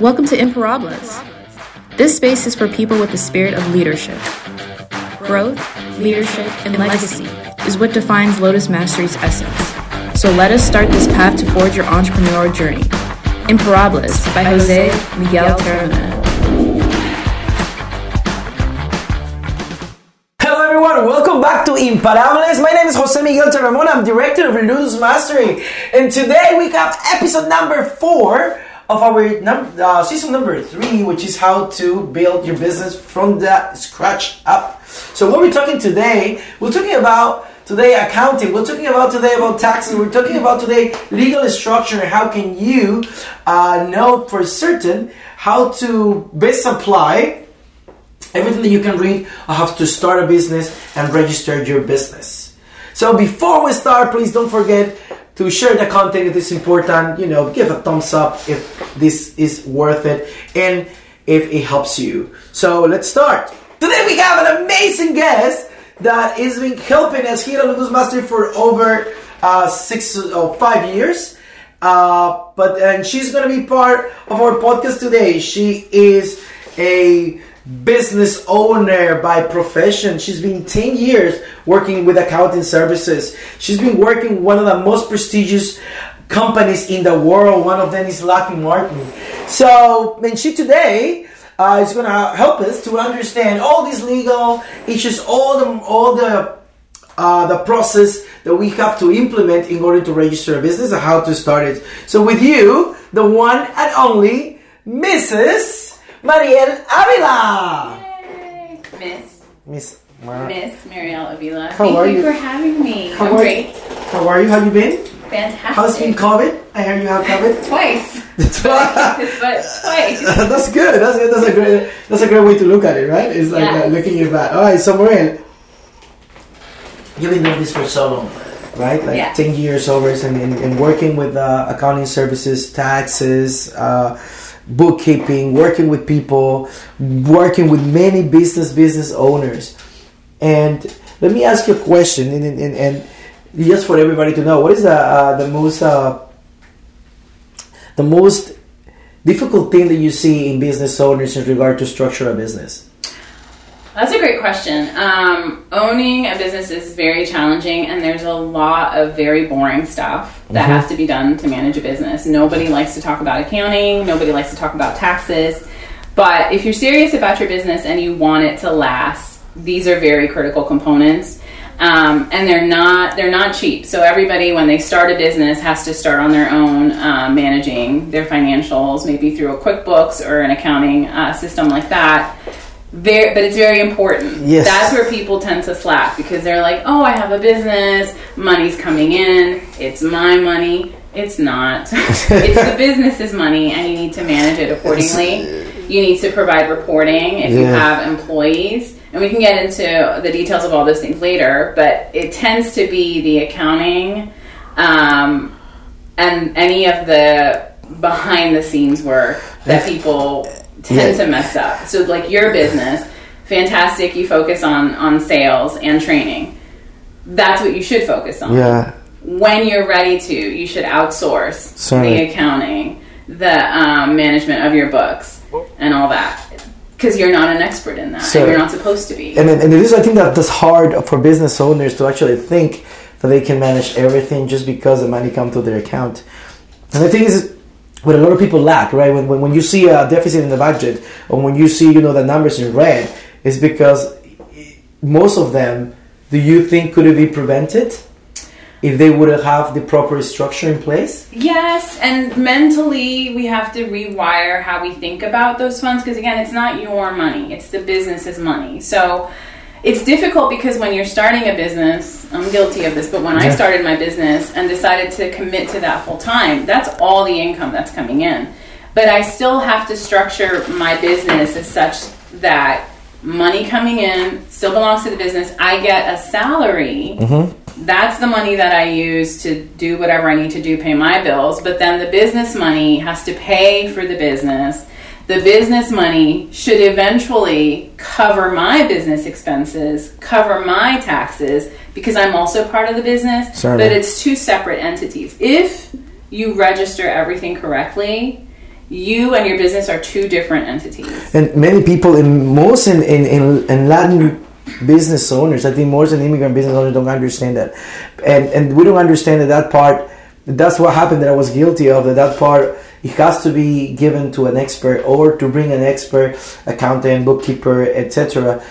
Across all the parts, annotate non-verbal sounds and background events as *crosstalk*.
Welcome to Imparables. This space is for people with the spirit of leadership. Growth, leadership, and legacy is what defines Lotus Mastery's essence. So let us start this path to forge your entrepreneurial journey. Imparables by Jose Miguel Terramana. Hello everyone, welcome back to Imparables. My name is Jose Miguel Terramona. I'm director of Lotus Mastery, and today we have episode number four of our num- uh, season number three, which is how to build your business from the scratch up. So, what we're talking today, we're talking about today accounting. We're talking about today about taxes. We're talking about today legal structure. How can you uh, know for certain how to best apply everything that you can read on how to start a business and register your business. So before we start, please don't forget to share the content if it's important. You know, give a thumbs up if this is worth it and if it helps you. So let's start. Today we have an amazing guest that has been helping us here at Lotus Mastery for over uh, six or uh, five years. Uh, but and she's gonna be part of our podcast today. She is a business owner by profession. She's been 10 years working with accounting services. She's been working one of the most prestigious companies in the world. One of them is Lockheed Martin. So, and she today uh, is going to help us to understand all these legal issues, all the all the uh, the process that we have to implement in order to register a business and how to start it. So, with you, the one and only Mrs. Mariel Avila. Yay. Miss. Miss. Miss Marielle Avila. How Thank are you, you? for having me. How I'm are great. How are you? How you been? Fantastic. How's been COVID? I heard you have COVID. *laughs* Twice. That's But I kicked his butt twice. *laughs* that's good. That's good. That's a great. That's a great way to look at it, right? It's like uh, looking your back. All right, so Mariel, you've been doing this for so long, right? Like Yeah. ten years over, and, and, and working with uh, accounting services, taxes. Uh, bookkeeping working with people working with many business business owners. And let me ask you a question and, and, and, just for everybody to know what is the uh, the most uh, the most difficult thing that you see in business owners in regard to structure a business That's a great question. Um, owning a business is very challenging, and there's a lot of very boring stuff that Mhm. has to be done to manage a business. Nobody likes to talk about accounting, nobody likes to talk about taxes. But if you're serious about your business and you want it to last, these are very critical components. Um, and they're not they're not cheap. So everybody, when they start a business, has to start on their own, um, managing their financials, maybe through a QuickBooks or an accounting uh, system like that very but it's very important. Yes. that's where people tend to slack because they're like oh i have a business. Money's coming in. It's my money. It's not. *laughs* It's the business's money and you need to manage it accordingly. You need to provide reporting if you have employees. And we can get into the details of all those things later but it tends to be the accounting um, and any of the behind the scenes work that people tend Yeah. to mess up. So like your business, fantastic, you focus on on sales and training. That's what you should focus on. yeah When you're ready to, you should outsource Sorry. the accounting, the um, management of your books, and all that. Because you're not an expert in that, So- and you're not supposed to be. and, then- and it is i think that that's hard for business owners to actually think that they can manage everything just because the money comes to their account and the thing is what a lot of people lack right when, when, when you see a deficit in the budget or when you see you know the numbers in red is because most of them do you think could it be prevented if they would have the proper structure in place Yes, and mentally we have to rewire how we think about those funds because again, it's not your money; it's the business's money. So it's difficult because when you're starting a business, I'm guilty of this, but when I started my business and decided to commit to that full time, that's all the income that's coming in. But I still have to structure my business as such that money coming in still belongs to the business. I get a salary mm-hmm. That's the money that I use to do whatever I need to do, pay my bills. But then the business money has to pay for the business. The business money should eventually cover my business expenses, cover my taxes, because I'm also part of the business. Certainly. But it's two separate entities. If you register everything correctly, you and your business are two different entities. And many people, in most in, in, in, in Latin business owners, I think most in immigrant business owners don't understand that. And, and we don't understand that that part, that's what happened that I was guilty of, that that part, it has to be given to an expert or to bring an expert, accountant, bookkeeper, etc.,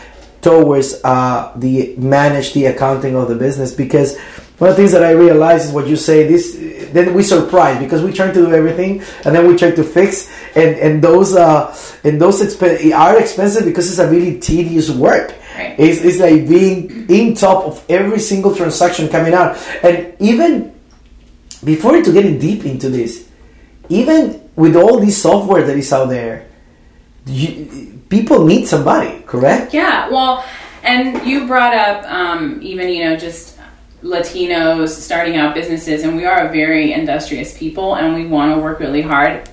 towards uh, the manage the accounting of the business because one of the things that I realize is what you say. This then we surprise because we try to do everything and then we try to fix and and those uh and those expen- are expensive because it's a really tedious work. Right. It's, it's like being in top of every single transaction coming out and even before to getting deep into this, even with all this software that is out there, you, people need somebody, correct? Yeah, well, and you brought up um, even, you know, just Latinos starting out businesses, and we are a very industrious people and we want to work really hard.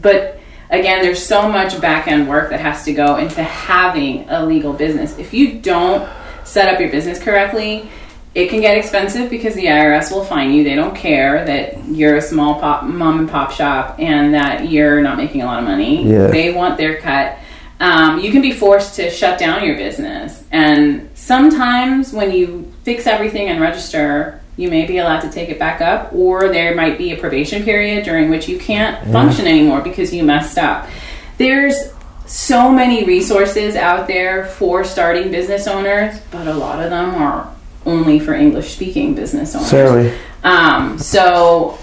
But again, there's so much back end work that has to go into having a legal business. If you don't set up your business correctly, it can get expensive because the IRS will fine you. They don't care that you're a small pop, mom and pop shop and that you're not making a lot of money. Yeah. They want their cut. Um, you can be forced to shut down your business. And sometimes when you fix everything and register, you may be allowed to take it back up, or there might be a probation period during which you can't function anymore because you messed up. There's so many resources out there for starting business owners, but a lot of them are only for English speaking business owners. Sorry. Um, so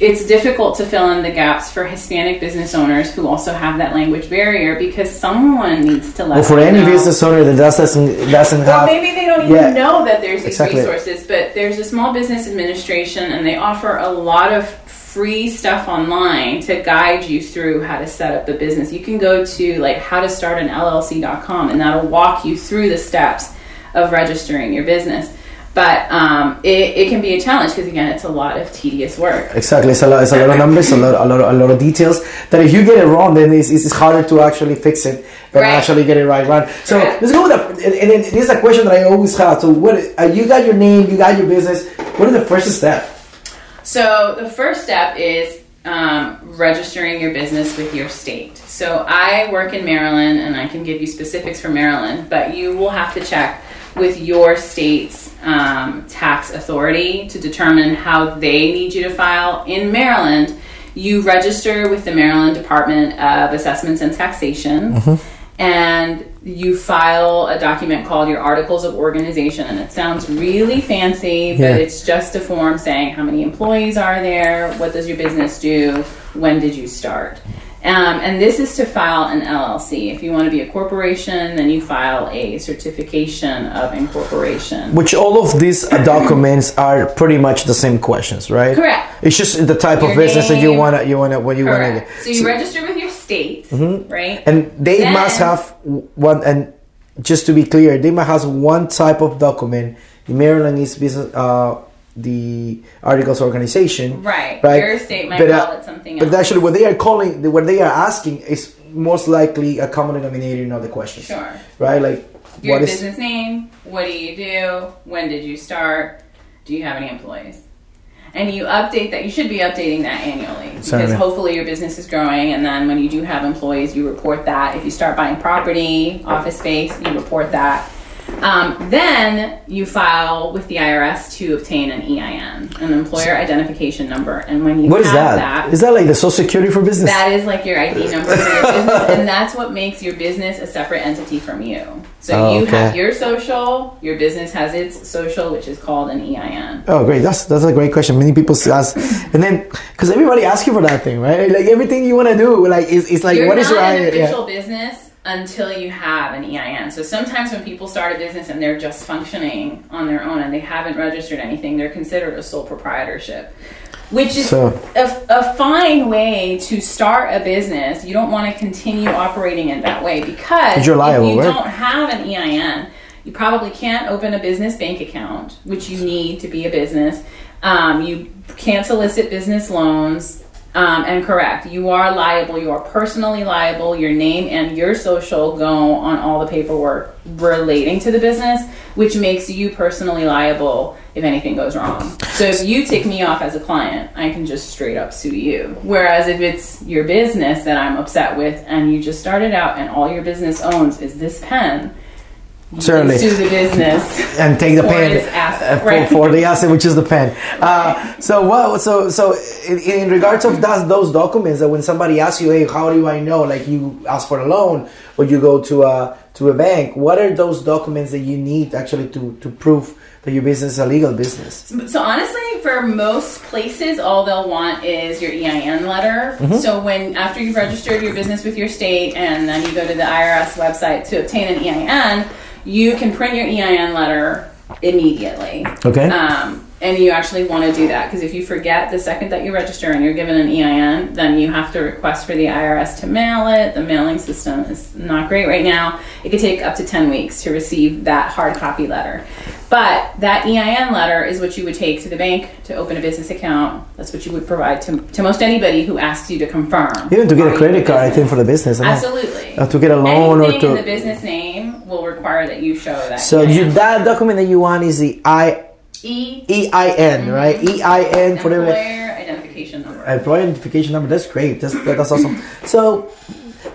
it's difficult to fill in the gaps for Hispanic business owners who also have that language barrier because someone needs to let Well, for any know. business owner that doesn't doesn't Well, have maybe they don't even Yeah. know that there's these Exactly. resources, but there's a small business administration and they offer a lot of free stuff online to guide you through how to set up a business. You can go to like how to start an LLC.com and that'll walk you through the steps of registering your business. But um, it, it can be a challenge because again, it's a lot of tedious work. Exactly, it's a lot, it's a lot of numbers, a lot, a lot, a lot of details. That if you get it wrong, then it's, it's harder to actually fix it than Right. actually get it right. Right. So Correct. let's go with that. And, and then this is a question that I always have. So what? Uh, you got your name, you got your business. What is the first step? So the first step is um, registering your business with your state. So I work in Maryland, and I can give you specifics for Maryland, but you will have to check with your state's um, tax authority to determine how they need you to file. In Maryland, you register with the Maryland Department of Assessments and Taxation. And you file a document called your Articles of Organization, and it sounds really fancy, but Yeah. it's just a form saying how many employees are there, what does your business do, when did you start. Um, and this is to file an LLC. If you want to be a corporation, then you file a certification of incorporation. Which all of these uh, documents are pretty much the same questions, right? Correct. It's just the type of Your business that you wanna, you wanna, what you wanna. So you register with your state, right? And they Then- must have one. And just to be clear, they must have one type of document. Maryland is business, uh, the articles organization. Right. Right. Your state might But, uh, call it something else. But actually, what they are calling, what they are asking, is most likely a common denominator in all the questions. Sure. Right. Like Your what is business name, what do you do, when did you start, do you have any employees? And you update that, you should be updating that annually because Certainly. hopefully your business is growing. And then when you do have employees, you report that. If you start buying property, office space, you report that. Um, then you file with the IRS to obtain an EIN, an employer identification number. And when you what is have that? Is that like the social security for business? that is like your ID number for your *laughs* business, and that's what makes your business a separate entity from you. So Oh, you okay. have your social, your business has its social, which is called an EIN. Oh, great! That's that's a great question. Many people *laughs* ask, and then because everybody asks you for that thing, right? Like everything you want to do, like it's, it's like You're what is your not an idea? official business until you have an EIN. So sometimes when people start a business and they're just functioning on their own and they haven't registered anything, they're considered a sole proprietorship. Which is So- a, a fine way to start a business. You don't want to continue operating in that way because liable, if you right? don't have an EIN, you probably can't open a business bank account, which you need to be a business. Um, you can't solicit business loans. Um, and correct, you are liable. You are personally liable. Your name and your social go on all the paperwork relating to the business, which makes you personally liable if anything goes wrong. So if you take me off as a client, I can just straight up sue you. Whereas if it's your business that I'm upset with and you just started out and all your business owns is this pen, Certainly. sue the business and take the pen asset, uh, for, right? for the asset, which is the pen. Uh, so what? So so in, in regards of that, those documents that when somebody asks you, hey, how do I know? Like you ask for a loan or you go to a to a bank. What are those documents that you need actually to to prove that your business is a legal business? So honestly, for most places, all they'll want is your EIN letter. Mm-hmm. So when after you've registered your business with your state, and then you go to the IRS website to obtain an EIN, you can print your EIN letter immediately. Okay. Um, and you actually want to do that because if you forget the second that you register and you're given an EIN, then you have to request for the IRS to mail it. The mailing system is not great right now. It could take up to 10 weeks to receive that hard copy letter. But that EIN letter is what you would take to the bank to open a business account. That's what you would provide to, to most anybody who asks you to confirm. Even to get a credit card, I think for the business. Absolutely. To get a loan or to- the business name will require that you show that. So you, that document that you want is the I E E I N, right? E I N for the employer identification number. employee identification number. That's great. That's that's awesome. So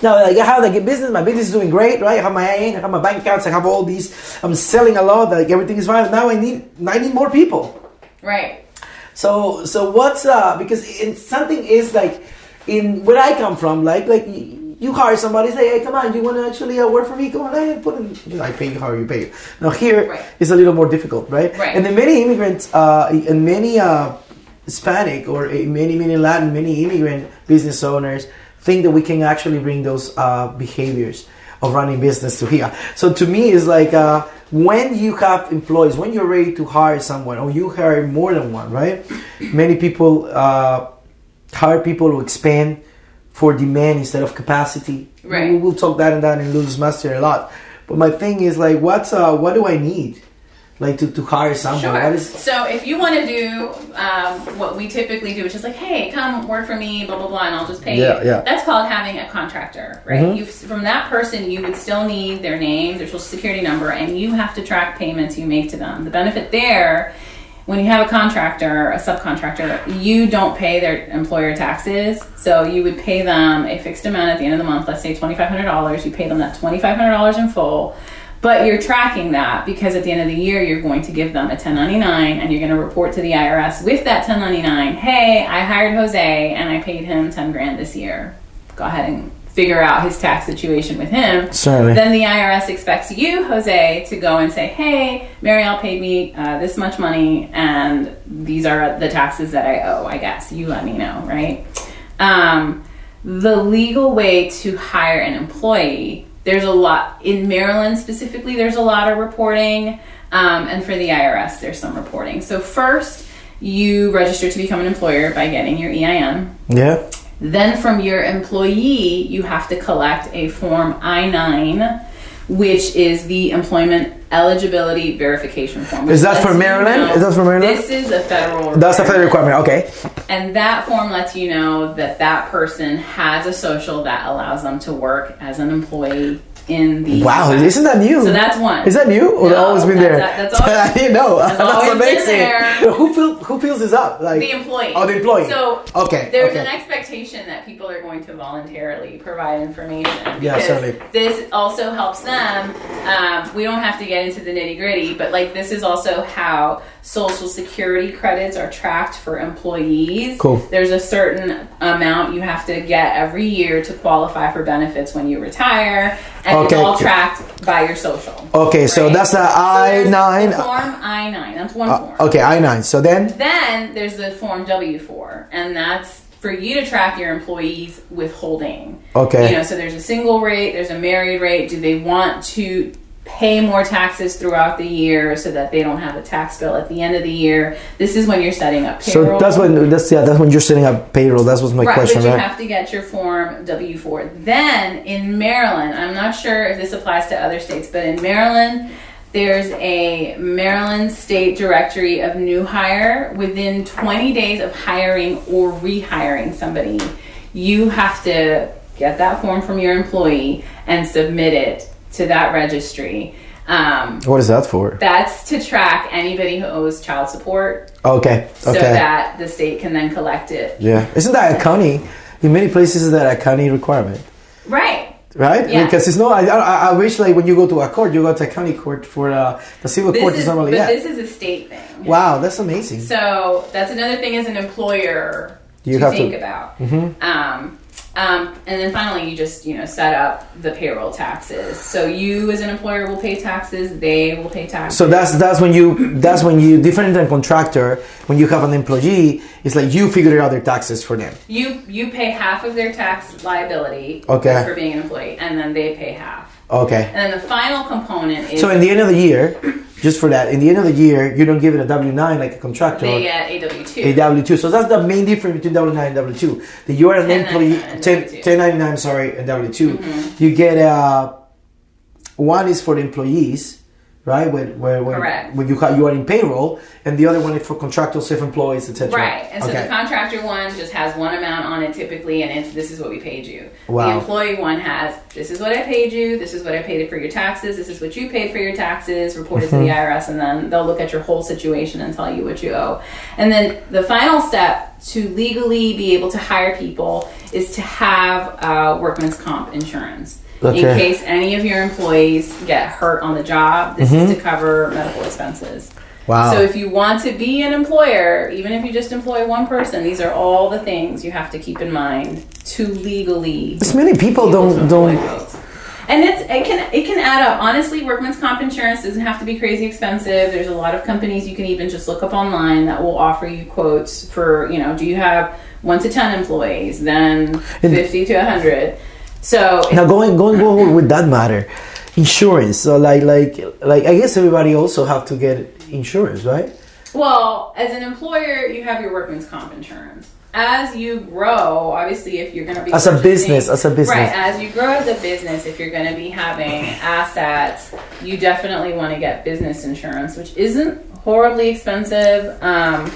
now, like I have like a business. My business is doing great, right? I have my I have my bank accounts, I have all these. I'm selling a lot. Like everything is fine. Now I need I need more people. Right. So so what's uh because in, something is like in where I come from, like like you hire somebody, say, hey, come on, you want to actually uh, work for me? Come on, hey, put in. You know, I pay you how you pay. Now here Right. it's a little more difficult, right? Right. And then many immigrants uh, and many uh, Hispanic or uh, many many Latin, many immigrant business owners think that we can actually bring those uh, behaviors of running business to here. So to me, it's like uh, when you have employees, when you're ready to hire someone, or you hire more than one, right? Many people uh, hire people who expand for demand instead of capacity. Right. We will talk that and that in Lotus Mastery a lot. But my thing is like, what's uh, what do I need, like to, to hire someone? Sure. What is so if you want to do um, what we typically do, which is like, hey, come work for me, blah blah blah, and I'll just pay Yeah, you. yeah. That's called having a contractor, right? Mhm. You from that person, you would still need their name, their social security number, and you have to track payments you make to them. The benefit there. When you have a contractor, a subcontractor, you don't pay their employer taxes. So you would pay them a fixed amount at the end of the month, let's say $2,500. You pay them that $2,500 in full. But you're tracking that because at the end of the year, you're going to give them a 1099 and you're going to report to the IRS with that 1099 hey, I hired Jose and I paid him 10 grand this year. Go ahead and figure out his tax situation with him. Certainly. Then the IRS expects you, Jose, to go and say, hey, Marielle paid me uh, this much money and these are the taxes that I owe, I guess. You let me know, right? Um, the legal way to hire an employee, there's a lot, in Maryland specifically, there's a lot of reporting. Um, and for the IRS, there's some reporting. So, first, you register to become an employer by getting your EIN. yeah? Then from your employee, you have to collect a form I 9, which is the employment eligibility verification form. Is that for you Maryland? know- Is that for Maryland? This is a federal That's a federal requirement. Okay. And that form lets you know that that person has a social that allows them to work as an employee in the Wow, isn't that new? So that's one. Is that new or No, always been that's- there? that- that's *laughs* always- I didn't know. *laughs* that's amazing. Who fill, who fills this up? Like the employee. Oh, the employee. So Okay, there's okay. an expectation that people are going to voluntarily provide information. Yeah, certainly. This also helps them. Um, we don't have to get into the nitty gritty, but like this is also how Social Security credits are tracked for employees. Cool. There's a certain amount you have to get every year to qualify for benefits when you retire, and it's Okay. all tracked by your social. Okay, so that's the I-9. the Form I nine. That's one Uh, form. okay, I nine. So then, Then there's the Form W four, and that's for you to track your employees' withholding. Okay. You know, so there's a single rate, there's a married rate. Do they want to pay more taxes throughout the year so that they don't have a tax bill at the end of the year? This is when you're setting up payroll. so that's when that's yeah that's when you're setting up payroll. That was my Right, question, but you right? have to get your form W four. Then in Maryland, I'm not sure if this applies to other states, but in Maryland, there's a Maryland State Directory of New Hire. Within 20 days of hiring or rehiring somebody, you have to get that form from your employee and submit it to that registry. Um, What is that for? that's to track anybody who owes child support Okay. so that the state can then collect it. yeah. Isn't that a county? In many places, is that a county requirement? Right. Right? Yeah. Because it's not. I, I, I wish like when you go to a court, you go to a county court for uh, the civil This court is, is normally but yeah. this is a state thing. Wow, that's amazing. So that's another thing as an employer You to have to- think about. Um, um, and then finally, you just you know set up the payroll taxes. So you as an employer will pay taxes. They will pay taxes. So that's that's when you that's when you different than contractor when you have an employee it's like you figure out their taxes for them. you you pay half of their tax liability Okay. for being an employee, and then they pay half. Okay. And then the final component is So in the end of the year, just for that, in the end of the year, you don't give it a W nine like a contractor. they get a W two. a W two. So that's the main difference between W nine and W two. That you are an 1099 employee, and 10, W2. 1099, sorry, and W 2 Mm-hmm. You get uh, one is for the employees, right? When where when, Correct. when you ha- you are in payroll, and the other one is for contractual self employees, etc. Right, and so okay. the contractor one just has one amount on it typically, and it's this is what we paid you. Wow. The employee one has this is what I paid you, this is what I paid it for your taxes, this is what you paid for your taxes, report it to the Mm-hmm. IRS, and then they'll look at your whole situation and tell you what you owe. And then the final step to legally be able to hire people is to have uh, workman's comp insurance. In case any of your employees get hurt on the job, this is to cover medical expenses. Mm-hmm. Wow. So if you want to be an employer, even if you just employ one person, these are all the things you have to keep in mind to legally. Because many people be able to don't don't. And it's it can it can add up. Honestly, workman's comp insurance doesn't have to be crazy expensive. There's a lot of companies you can even just look up online that will offer you quotes for you know, do you have one to ten employees, then fifty to hundred. So Now going going *coughs* going with that matter, insurance. So like like like I guess everybody also have to get insurance, right? Well, as an employer, you have your workman's comp insurance. As you grow, obviously, if you're going to be As a business, as a business. right? As you grow as a business, if you're going to be having assets, you definitely want to get business insurance, which isn't horribly expensive. Um,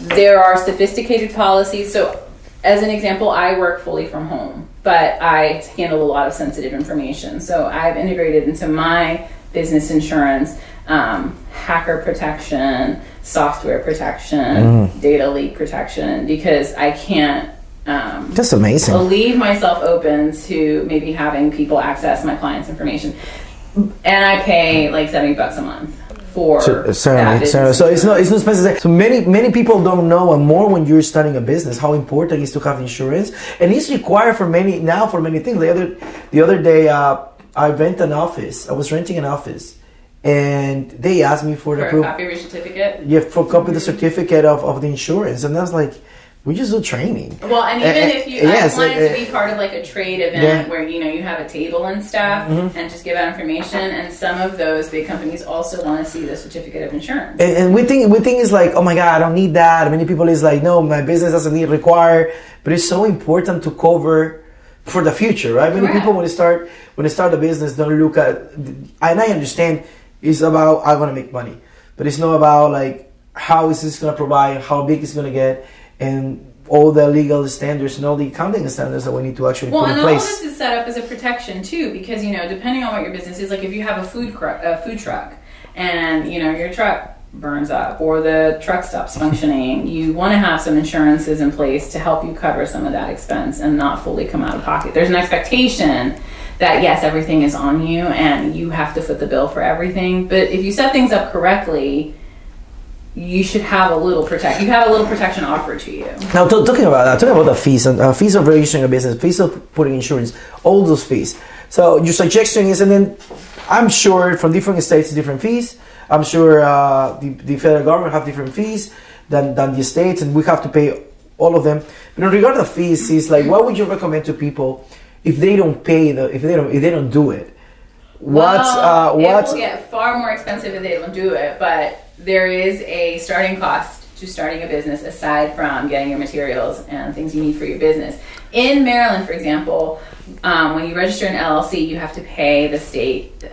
there are sophisticated policies. So, as an example, I work fully from home, but I handle a lot of sensitive information. So, I've integrated into my business insurance um, hacker protection, software protection, data leak protection, because I can't. Um, That's amazing. leave myself open to maybe having people access my clients' information. And I pay like 70 bucks a month for So, certainly, certainly. So it's not it's not expensive. So many many people don't know, and more when you're starting a business, how important it is to have insurance, and it's required for many now for many things. The other the other day, uh, I rent an office. I was renting an office, and they asked me for the for a proof. copy of your certificate. Yeah, for copy the certificate of, of the insurance, and I was like, we just do training. Well, and even uh, if you, yes, I wanted to be part of like a trade event Yeah. Mm-hmm. where you know you have a table and stuff, and just give out information. And some of those big companies also want to see the certificate of insurance. And, and we think we think it's like, oh my god, I don't need that. Many people is like, no, my business doesn't need require, but it's so important to cover for the future, right? Many Correct. people when they start when they start a business don't look at, and I understand it's about I want to make money, but it's not about like how is this going to provide, how big it's going to get, and all the legal standards and all the accounting standards that we need to actually Well, put and all place. this is set up as a protection too, because you know, depending on what your business is, like if you have a food cru- a food truck, and you know your truck burns up or the truck stops functioning, *laughs* you want to have some insurances in place to help you cover some of that expense and not fully come out of pocket. There's an expectation that yes, everything is on you and you have to foot the bill for everything, but if you set things up correctly. You should have a little protect. You have a little protection offered to you. Now, t- talking about that, talking about the fees and uh, fees of registering a business, fees of putting insurance, all those fees. So your suggestion is, and then I'm sure from different states, different fees. I'm sure uh, the, the federal government have different fees than, than the states, and we have to pay all of them. But in regard to fees, is like, what would you recommend to people if they don't pay the if they don't if they don't do it? What's uh, Well, what's It will get far more expensive if they don't do it, but there is a starting cost to starting a business aside from getting your materials and things you need for your business. In Maryland, for example, um, when you register an LLC, you have to pay the state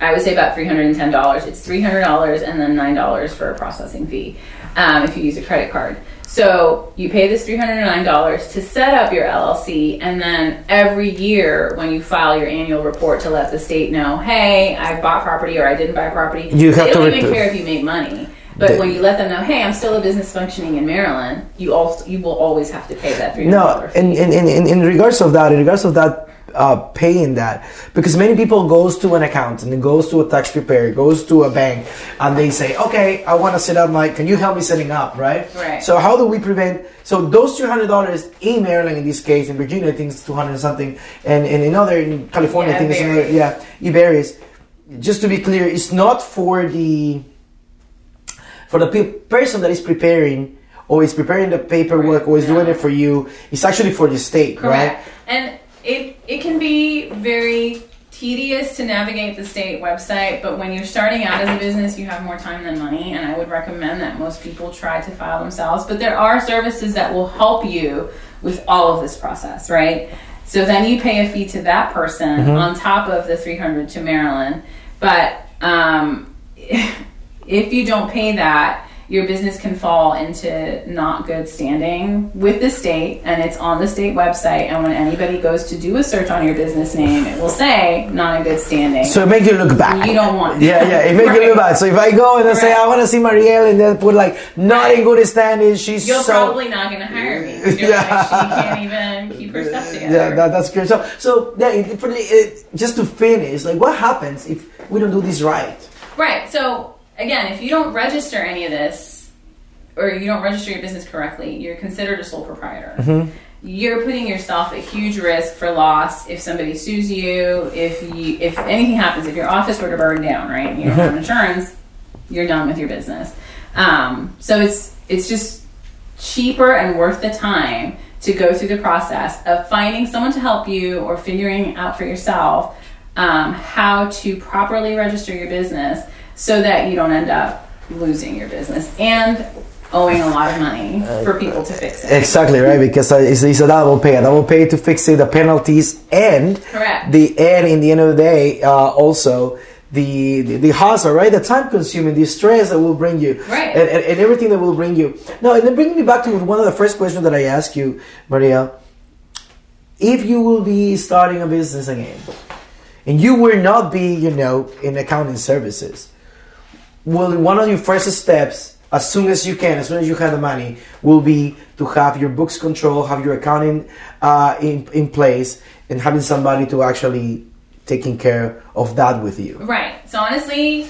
I would say about three hundred and ten dollars. It's three hundred dollars and then nine dollars for a processing fee um, if you use a credit card. So you pay this three hundred and nine dollars to set up your LLC, and then every year when you file your annual report to let the state know, hey, I bought property or I didn't buy property. You have they to don't even care if you made money. But They- when you let them know, hey, I'm still a business functioning in Maryland, you also you will always have to pay that three hundred No, in, in, in- in regards of that, in regards of that, uh, paying that, because many people goes to an accountant and goes to a tax preparer, goes to a bank, and they say, okay, I want to set up my, can you help me setting up, right? Right. So how do we prevent, so those $200 in Maryland in this case, in Virginia I think it's 200 something, and, and in other, in California I Yeah, think it's another, yeah, it varies. Just to be clear, it's not for the, for the pe- person that is preparing or is preparing the paperwork or is doing it for you it's actually for the state right? And it it can be very tedious to navigate the state website, but when you're starting out as a business, you have more time than money, and I would recommend that most people try to file themselves. But there are services that will help you with all of this process, right? So then you pay a fee to that person Mm-hmm. on top of the 300 to Maryland. But um, *laughs* if you don't pay that, your business can fall into not good standing with the state, and it's on the state website. And when anybody goes to do a search on your business name, it will say not in good standing. so it make you look bad you don't want. yeah yeah it make you look bad so if i go and I say i want to see marielle and then put like not in good standing she's You're so probably not going to hire me *laughs* You're Yeah. like, she can't even keep her stuff *laughs* together. yeah that, that's good so so yeah it, it, just to finish like what happens if we don't do this right Right. So again, if you don't register any of this, or you don't register your business correctly, you're considered a sole proprietor. You're putting yourself at huge risk for loss if somebody sues you, if you, if anything happens, if your office were to burn down, right? and You don't have insurance, you're done with your business. Um, so it's it's just cheaper and worth the time to go through the process of finding someone to help you or figuring out for yourself um, how to properly register your business so that you don't end up losing your business and owing a lot of money for people to fix it. exactly right because uh, it's, it's a double pay a double pay to fix it the penalties and Correct. the and in the end of the day uh, also the, the the hassle right the time consuming the stress that will bring you Right. and, and, and everything that will bring you Now, and then bringing me back to one of the first questions that i asked you maria if you will be starting a business again and you will not be you know in accounting services will one of your first steps as soon as you can as soon as you have the money will be to have your books control have your accounting uh, in, in place and having somebody to actually taking care of that with you Right. So honestly,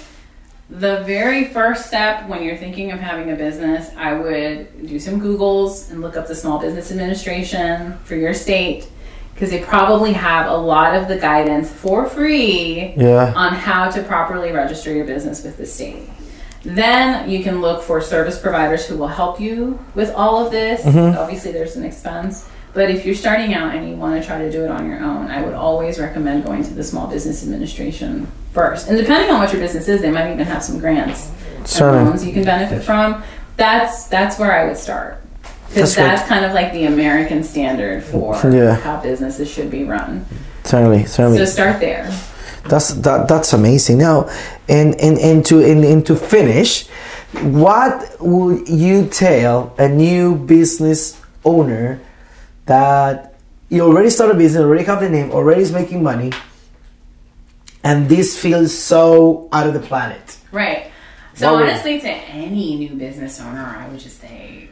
the very first step when you're thinking of having a business, I would do some Googles and look up the Small Business Administration for your state because they probably have a lot of the guidance for free Yeah. on how to properly register your business with the state. Then you can look for service providers who will help you with all of this. Mm-hmm. Obviously, there's an expense. But if you're starting out and you want to try to do it on your own, I would always recommend going to the Small Business Administration first. And depending on what your business is, they might even have some grants and loans you can benefit from. That's that's where I would start because good. that's kind of like the American standard for Yeah. how businesses should be run. certainly certainly So start there. That's that, that's amazing. Now, and and and to and, and to finish, what would you tell a new business owner that you already started a business, already have the name, already is making money, and this feels so out of the planet? Right. So What honestly, to any new business owner, I would just say,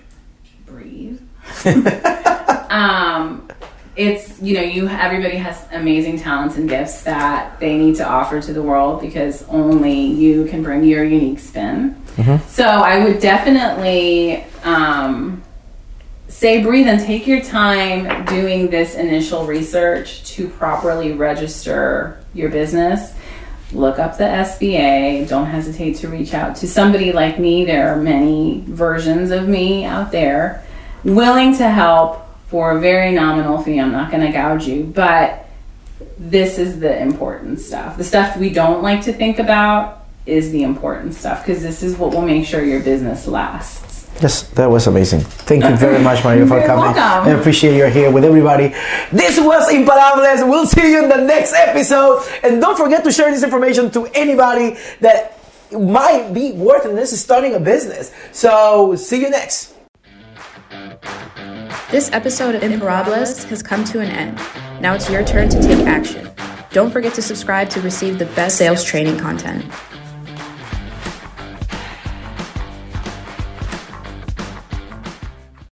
breathe. *laughs* um, it's you know you everybody has amazing talents and gifts that they need to offer to the world because only you can bring your unique spin. So I would definitely um, say breathe and take your time doing this initial research to properly register your business look up the SBA. Don't hesitate to reach out to somebody like me. There are many versions of me out there willing to help for a very nominal fee. I'm not going to gouge you, but this is the important stuff. The stuff we don't like to think about is the important stuff because this is what will make sure your business lasts. Yes, that was amazing. Thank you very much, Mario, for *laughs* coming. welcome. I appreciate you're here with everybody. This was Imparables. We'll see you in the next episode. And don't forget to share this information to anybody that might be worth in this is starting a business. So see you next. This episode of Imparables has come to an end. Now it's your turn to take action. Don't forget to subscribe to receive the best sales training content.